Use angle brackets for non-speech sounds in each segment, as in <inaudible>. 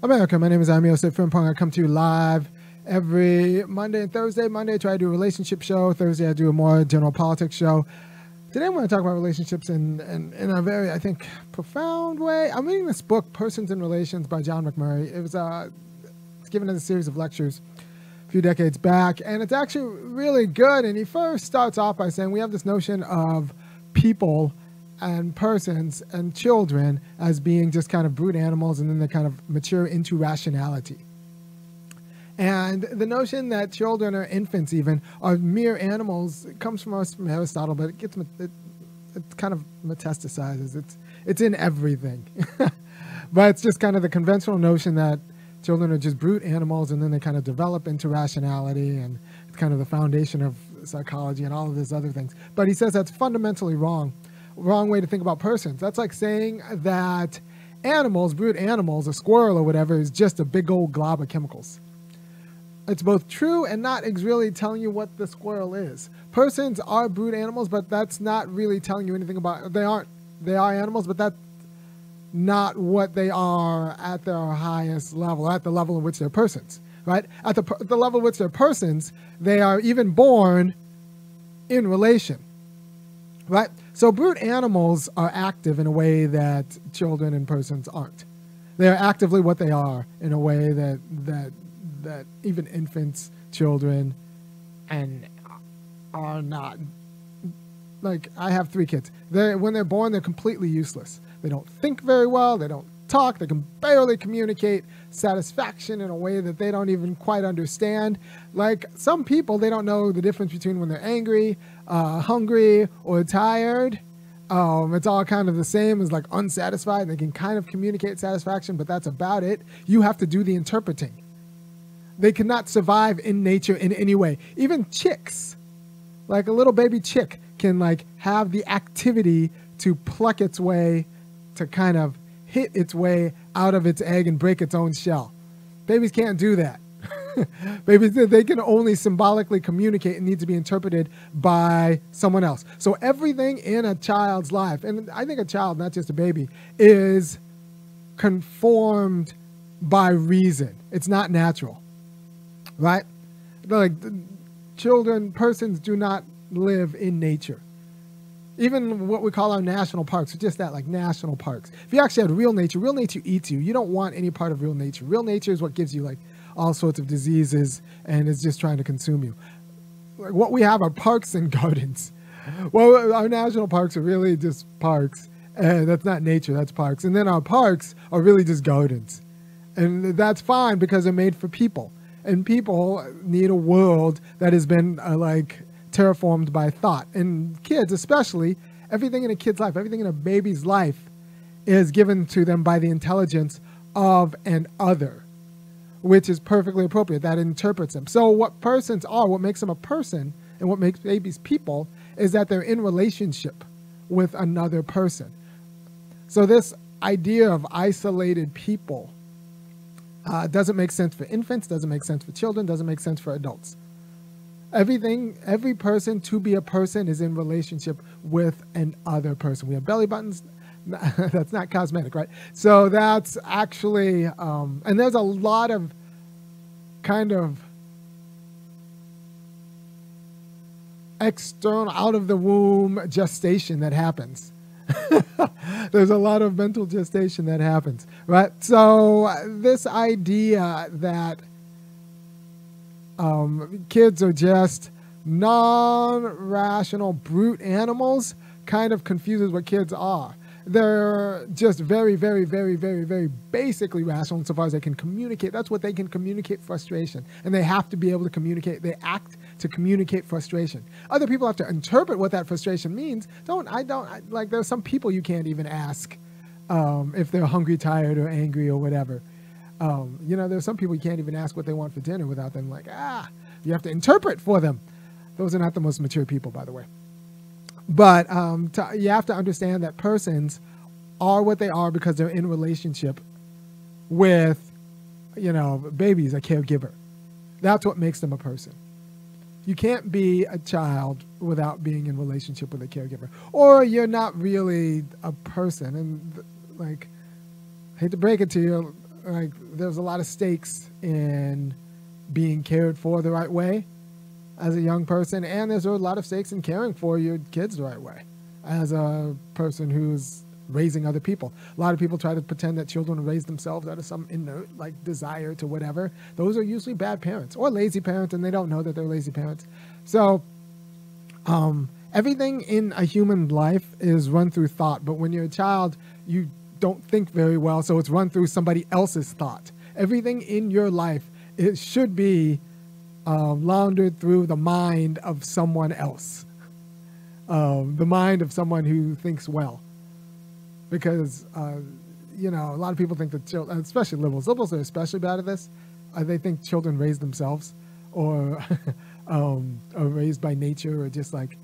America. My name is Ami Yosef Frimpong. I come to you live every Monday and Thursday. Monday, I try to do a relationship show. Thursday, I do a more general politics show. Today, I'm going to talk about relationships in, in, in a very, I think, profound way. I'm reading this book, Persons and Relations by John Macmurray. It was uh, it's given as a series of lectures a few decades back, and it's actually really good. And he first starts off by saying we have this notion of people and persons and children as being just kind of brute animals, and then they kind of mature into rationality. And the notion that children or infants even are mere animals comes from us from Aristotle, but it gets it, it kind of metastasizes. It's it's in everything, <laughs> but it's just kind of the conventional notion that children are just brute animals, and then they kind of develop into rationality, and it's kind of the foundation of psychology and all of these other things. But he says that's fundamentally wrong, wrong way to think about persons. That's like saying that animals, brute animals, a squirrel or whatever, is just a big old glob of chemicals it's both true and not really telling you what the squirrel is. Persons are brute animals, but that's not really telling you anything about. They aren't. They are animals, but that's not what they are at their highest level, at the level in which they're persons. Right? At the the level in which they're persons, they are even born in relation. Right? So brute animals are active in a way that children and persons aren't. They are actively what they are in a way that that that even infants, children, and are not like I have three kids. They when they're born, they're completely useless. They don't think very well. They don't talk. They can barely communicate satisfaction in a way that they don't even quite understand. Like some people, they don't know the difference between when they're angry, uh, hungry, or tired. Um, it's all kind of the same as like unsatisfied. They can kind of communicate satisfaction, but that's about it. You have to do the interpreting. They cannot survive in nature in any way. Even chicks, like a little baby chick, can like have the activity to pluck its way, to kind of hit its way out of its egg and break its own shell. Babies can't do that. <laughs> Babies, they can only symbolically communicate and need to be interpreted by someone else. So everything in a child's life, and I think a child, not just a baby, is conformed by reason. It's not natural right? Like children, persons do not live in nature. Even what we call our national parks are just that, like national parks. If you actually had real nature, real nature eats you. You don't want any part of real nature. Real nature is what gives you like all sorts of diseases and is just trying to consume you. Like what we have are parks and <laughs> gardens. Well, our national parks are really just parks. That's not nature, that's parks. And then our parks are really just gardens. And that's fine because they're made for people and people need a world that has been uh, like terraformed by thought. And kids, especially, everything in a kid's life, everything in a baby's life is given to them by the intelligence of an other, which is perfectly appropriate. That interprets them. So, what persons are, what makes them a person, and what makes babies people, is that they're in relationship with another person. So, this idea of isolated people uh, doesn't make sense for infants, doesn't make sense for children, doesn't make sense for adults. Everything, every person to be a person is in relationship with an other person. We have belly buttons. <laughs> that's not cosmetic, right? So that's actually, um, and there's a lot of kind of external, out of the womb gestation that happens <laughs> There's a lot of mental gestation that happens, right? So this idea that um, kids are just non-rational brute animals kind of confuses what kids are. They're just very, very, very, very, very basically rational insofar as they can communicate. That's what they can communicate frustration. And they have to be able to communicate. They act to communicate frustration. Other people have to interpret what that frustration means. Don't I don't I, like there's some people you can't even ask um, if they're hungry, tired, or angry or whatever. Um, you know, there's some people you can't even ask what they want for dinner without them like ah. You have to interpret for them. Those are not the most mature people, by the way. But um, to, you have to understand that persons are what they are because they're in relationship with, you know, babies, a caregiver. That's what makes them a person you can't be a child without being in relationship with a caregiver or you're not really a person and like I hate to break it to you like there's a lot of stakes in being cared for the right way as a young person, and there's a lot of stakes in caring for your kids the right way as a person who's raising other people. A lot of people try to pretend that children raise themselves out of some inert like desire to whatever. Those are usually bad parents or lazy parents, and they don't know that they're lazy parents. So, um, everything in a human life is run through thought, but when you're a child, you don't think very well, so it's run through somebody else's thought. Everything in your life it should be um, laundered through the mind of someone else, um, the mind of someone who thinks well because uh, you know a lot of people think that children, especially liberals, liberals are especially bad at this. Uh, they think children raise themselves, or <laughs> um, are raised by nature, or just like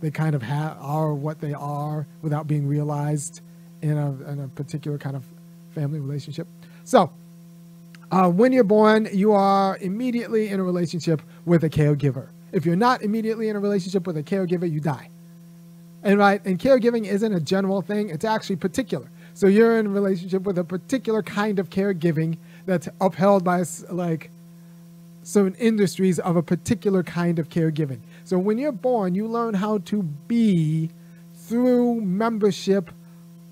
they kind of ha- are what they are without being realized in a in a particular kind of family relationship. So. Uh, when you're born, you are immediately in a relationship with a caregiver. If you're not immediately in a relationship with a caregiver, you die. And right, and caregiving isn't a general thing, it's actually particular. So you're in a relationship with a particular kind of caregiving that's upheld by like certain industries of a particular kind of caregiving. So when you're born, you learn how to be through membership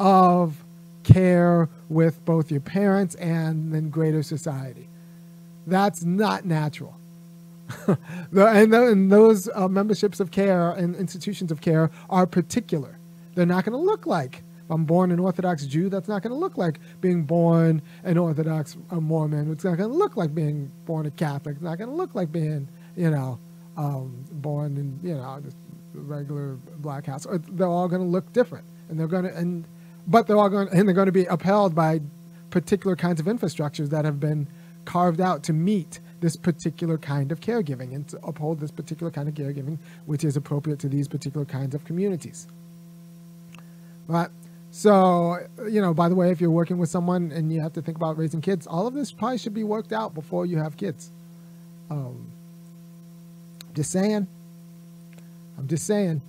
of care with both your parents and then greater society. That's not natural. <laughs> and, those uh, memberships of care and institutions of care are particular. They're not going to look like if I'm born an Orthodox Jew, that's not going to look like being born an Orthodox Mormon. It's not going to look like being born a Catholic. It's not going to look like being, you know, um, born in, you know, just regular black house. They're all going to look different, and they're going to, and but they're all going, and they're going to be upheld by particular kinds of infrastructures that have been carved out to meet this particular kind of caregiving and to uphold this particular kind of caregiving, which is appropriate to these particular kinds of communities. But so, you know, by the way, if you're working with someone and you have to think about raising kids, all of this probably should be worked out before you have kids. Um, just saying. I'm just saying.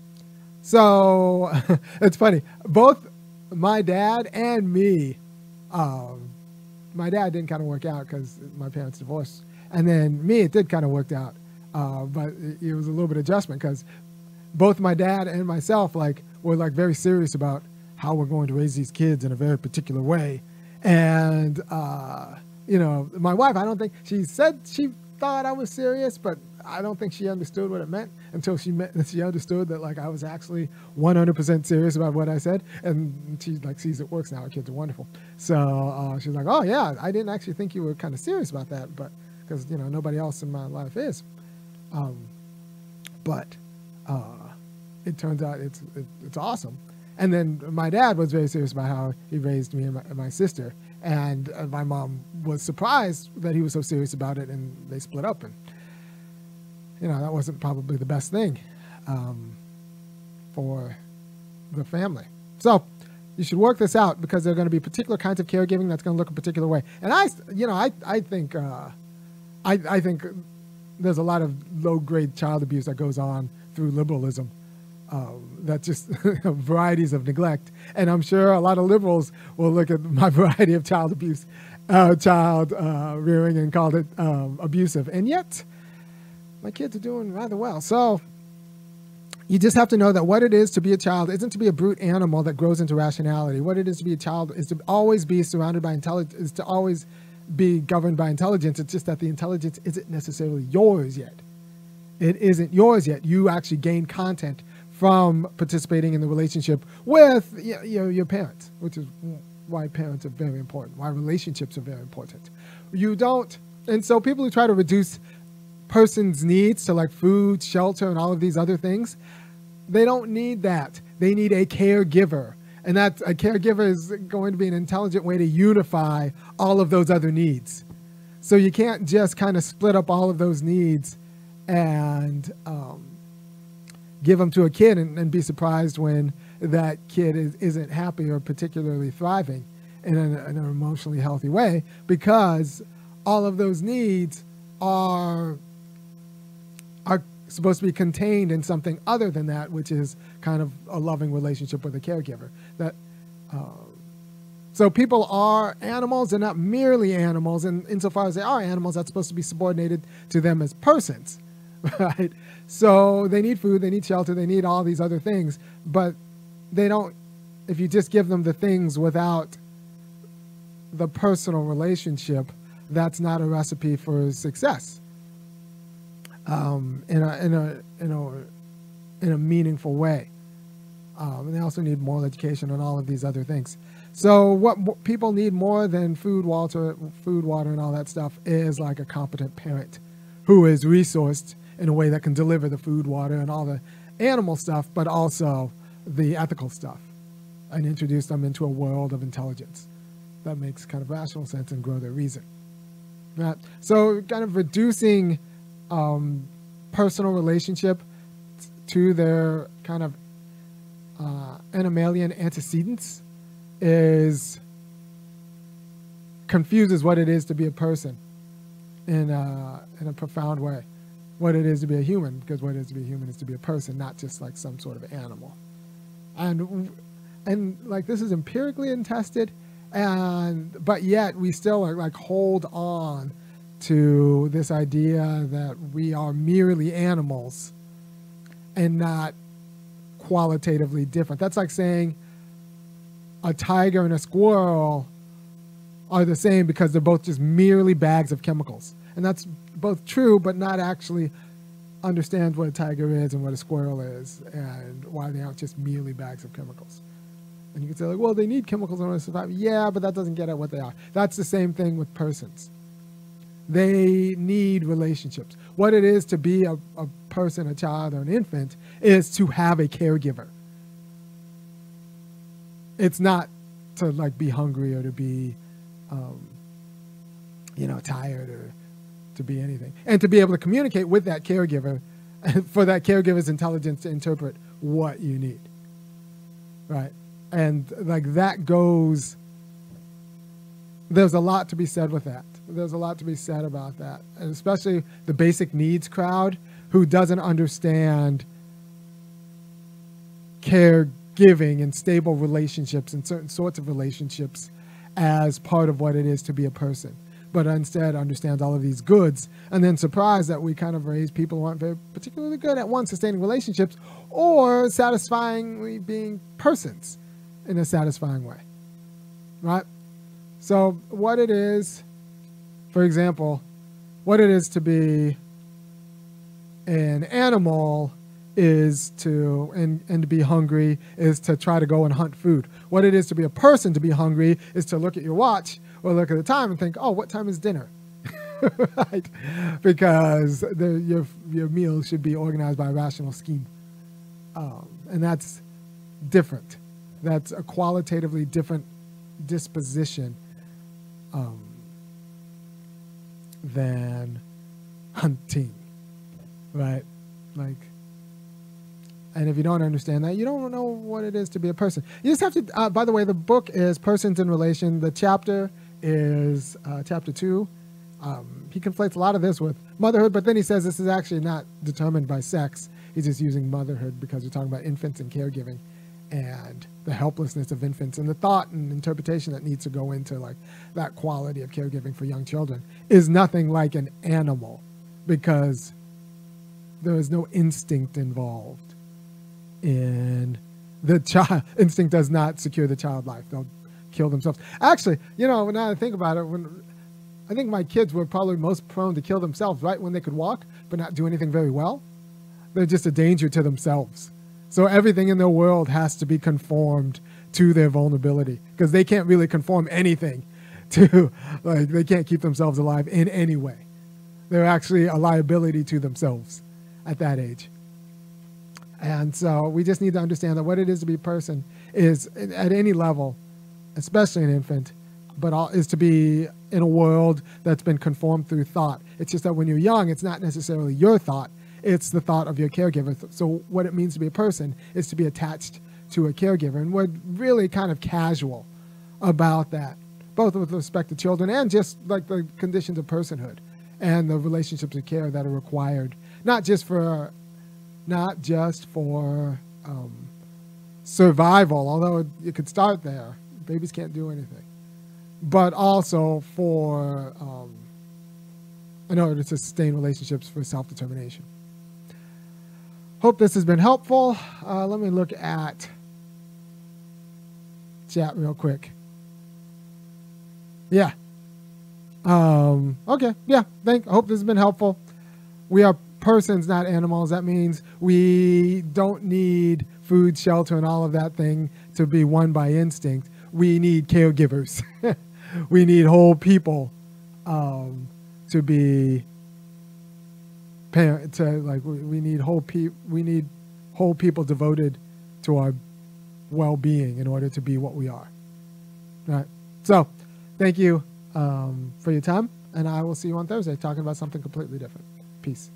So <laughs> it's funny. Both my dad and me, um, my dad didn't kind of work out because my parents divorced. And then me, it did kind of worked out, uh, but it, it, was a little bit of adjustment because both my dad and myself like were like very serious about how we're going to raise these kids in a very particular way. And uh, you know, my wife, I don't think she said she thought I was serious, but I don't think she understood what it meant until she met, <laughs> she understood that like I was actually 100% serious about what I said, and she like sees it works now. Our kids are wonderful, so uh, she's like, "Oh yeah, I didn't actually think you were kind of serious about that, but because you know nobody else in my life is. Um, but uh, it turns out it's it, it's awesome. And then my dad was very serious about how he raised me and my, and my sister, and uh, my mom was surprised that he was so serious about it, and they split up. And you know that wasn't probably the best thing um, for the family. So you should work this out because there are going to be particular kinds of caregiving that's going to look a particular way. And I, you know, I I think. Uh, I, I think there's a lot of low grade child abuse that goes on through liberalism. Um, that just <laughs> varieties of neglect. And I'm sure a lot of liberals will look at my <laughs> variety of child abuse, uh, child uh, rearing, and call it um, abusive. And yet, my kids are doing rather well. So you just have to know that what it is to be a child isn't to be a brute animal that grows into rationality. What it is to be a child is to always be surrounded by intelligence, is to always be governed by intelligence. It's just that the intelligence isn't necessarily yours yet. It isn't yours yet. You actually gain content from participating in the relationship with you know, your parents, which is why parents are very important, why relationships are very important. You don't, and so people who try to reduce person's needs to like food, shelter, and all of these other things, they don't need that. They need a caregiver and that a caregiver is going to be an intelligent way to unify all of those other needs. So you can't just kind of split up all of those needs and um, give them to a kid and, and, be surprised when that kid is, isn't happy or particularly thriving in an, an emotionally healthy way because all of those needs are are supposed to be contained in something other than that, which is kind of a loving relationship with a caregiver. That uh, So people are animals, they're not merely animals, and insofar as they are animals, that's supposed to be subordinated to them as persons, <laughs> right? So they need food, they need shelter, they need all these other things, but they don't, if you just give them the things without the personal relationship, that's not a recipe for success um, in, a, in, a, in, a, in a meaningful way. Um, and they also need moral education and all of these other things. So what, people need more than food, water, food, water, and all that stuff is like a competent parent who is resourced in a way that can deliver the food, water, and all the animal stuff, but also the ethical stuff, and introduce them into a world of intelligence that makes kind of rational sense and grow their reason. Right? So kind of reducing um, personal relationship to their kind of uh, animalian antecedents is confuses what it is to be a person in a, in a profound way. What it is to be a human, because what it is to be a human is to be a person, not just like some sort of animal. And and like this is empirically untested, and but yet we still are like hold on to this idea that we are merely animals and not qualitatively different. That's like saying a tiger and a squirrel are the same because they're both just merely bags of chemicals. And that's both true, but not actually understand what a tiger is and what a squirrel is and why they aren't just merely bags of chemicals. And you can say, like, well, they need chemicals in order to survive. Yeah, but that doesn't get at what they are. That's the same thing with persons. They need relationships. What it is to be a, a person, a child, or an infant is to have a caregiver. It's not to like be hungry or to be, um, you know, tired or to be anything. And to be able to communicate with that caregiver <laughs> for that caregiver's intelligence to interpret what you need. Right? And like that goes, there's a lot to be said with that there's a lot to be said about that, and especially the basic needs crowd who doesn't understand caregiving and stable relationships and certain sorts of relationships as part of what it is to be a person, but instead understands all of these goods, and then surprised that we kind of raise people who aren't very particularly good at one sustaining relationships or satisfyingly being persons in a satisfying way, right? So what it is for example, what it is to be an animal is to and, and to be hungry is to try to go and hunt food. What it is to be a person to be hungry is to look at your watch or look at the time and think, oh, what time is dinner? <laughs> right? Because the, your your meal should be organized by a rational scheme, um, and that's different. That's a qualitatively different disposition. Um, than hunting, right? Like, and if you don't understand that, you don't know what it is to be a person. You just have to. Uh, by the way, the book is Persons in Relation. The chapter is uh, chapter two. Um, he conflates a lot of this with motherhood, but then he says this is actually not determined by sex. He's just using motherhood because we're talking about infants and caregiving and the helplessness of infants and the thought and interpretation that needs to go into like that quality of caregiving for young children is nothing like an animal because there is no instinct involved in the child <laughs> instinct does not secure the child life they'll kill themselves actually you know now i think about it when i think my kids were probably most prone to kill themselves right when they could walk but not do anything very well they're just a danger to themselves so everything in their world has to be conformed to their vulnerability because they can't really conform anything <laughs> to, like, they can't keep themselves alive in any way. They're actually a liability to themselves at that age. And so we just need to understand that what it is to be a person is at any level, especially an infant, but all, is to be in a world that's been conformed through thought. It's just that when you're young, it's not necessarily your thought, it's the thought of your caregiver. So what it means to be a person is to be attached to a caregiver. And we're really kind of casual about that, both with respect to children and just like the conditions of personhood and the relationships of care that are required, not just for, not just for um, survival, although it, could start there, Babies can't do anything. But also for, um, in order to sustain relationships for self determination. Hope this has been helpful. Uh, let me look at chat real quick. Yeah. Um, okay. Yeah. Thank. Hope this has been helpful. We are persons, not animals. That means we don't need food, shelter, and all of that thing to be won by instinct. We need caregivers. <laughs> we need whole people um, to be parent. To like, we, need whole pe- We need whole people devoted to our well-being in order to be what we are. All right. So, thank you um, for your time, and I will see you on Thursday talking about something completely different. Peace.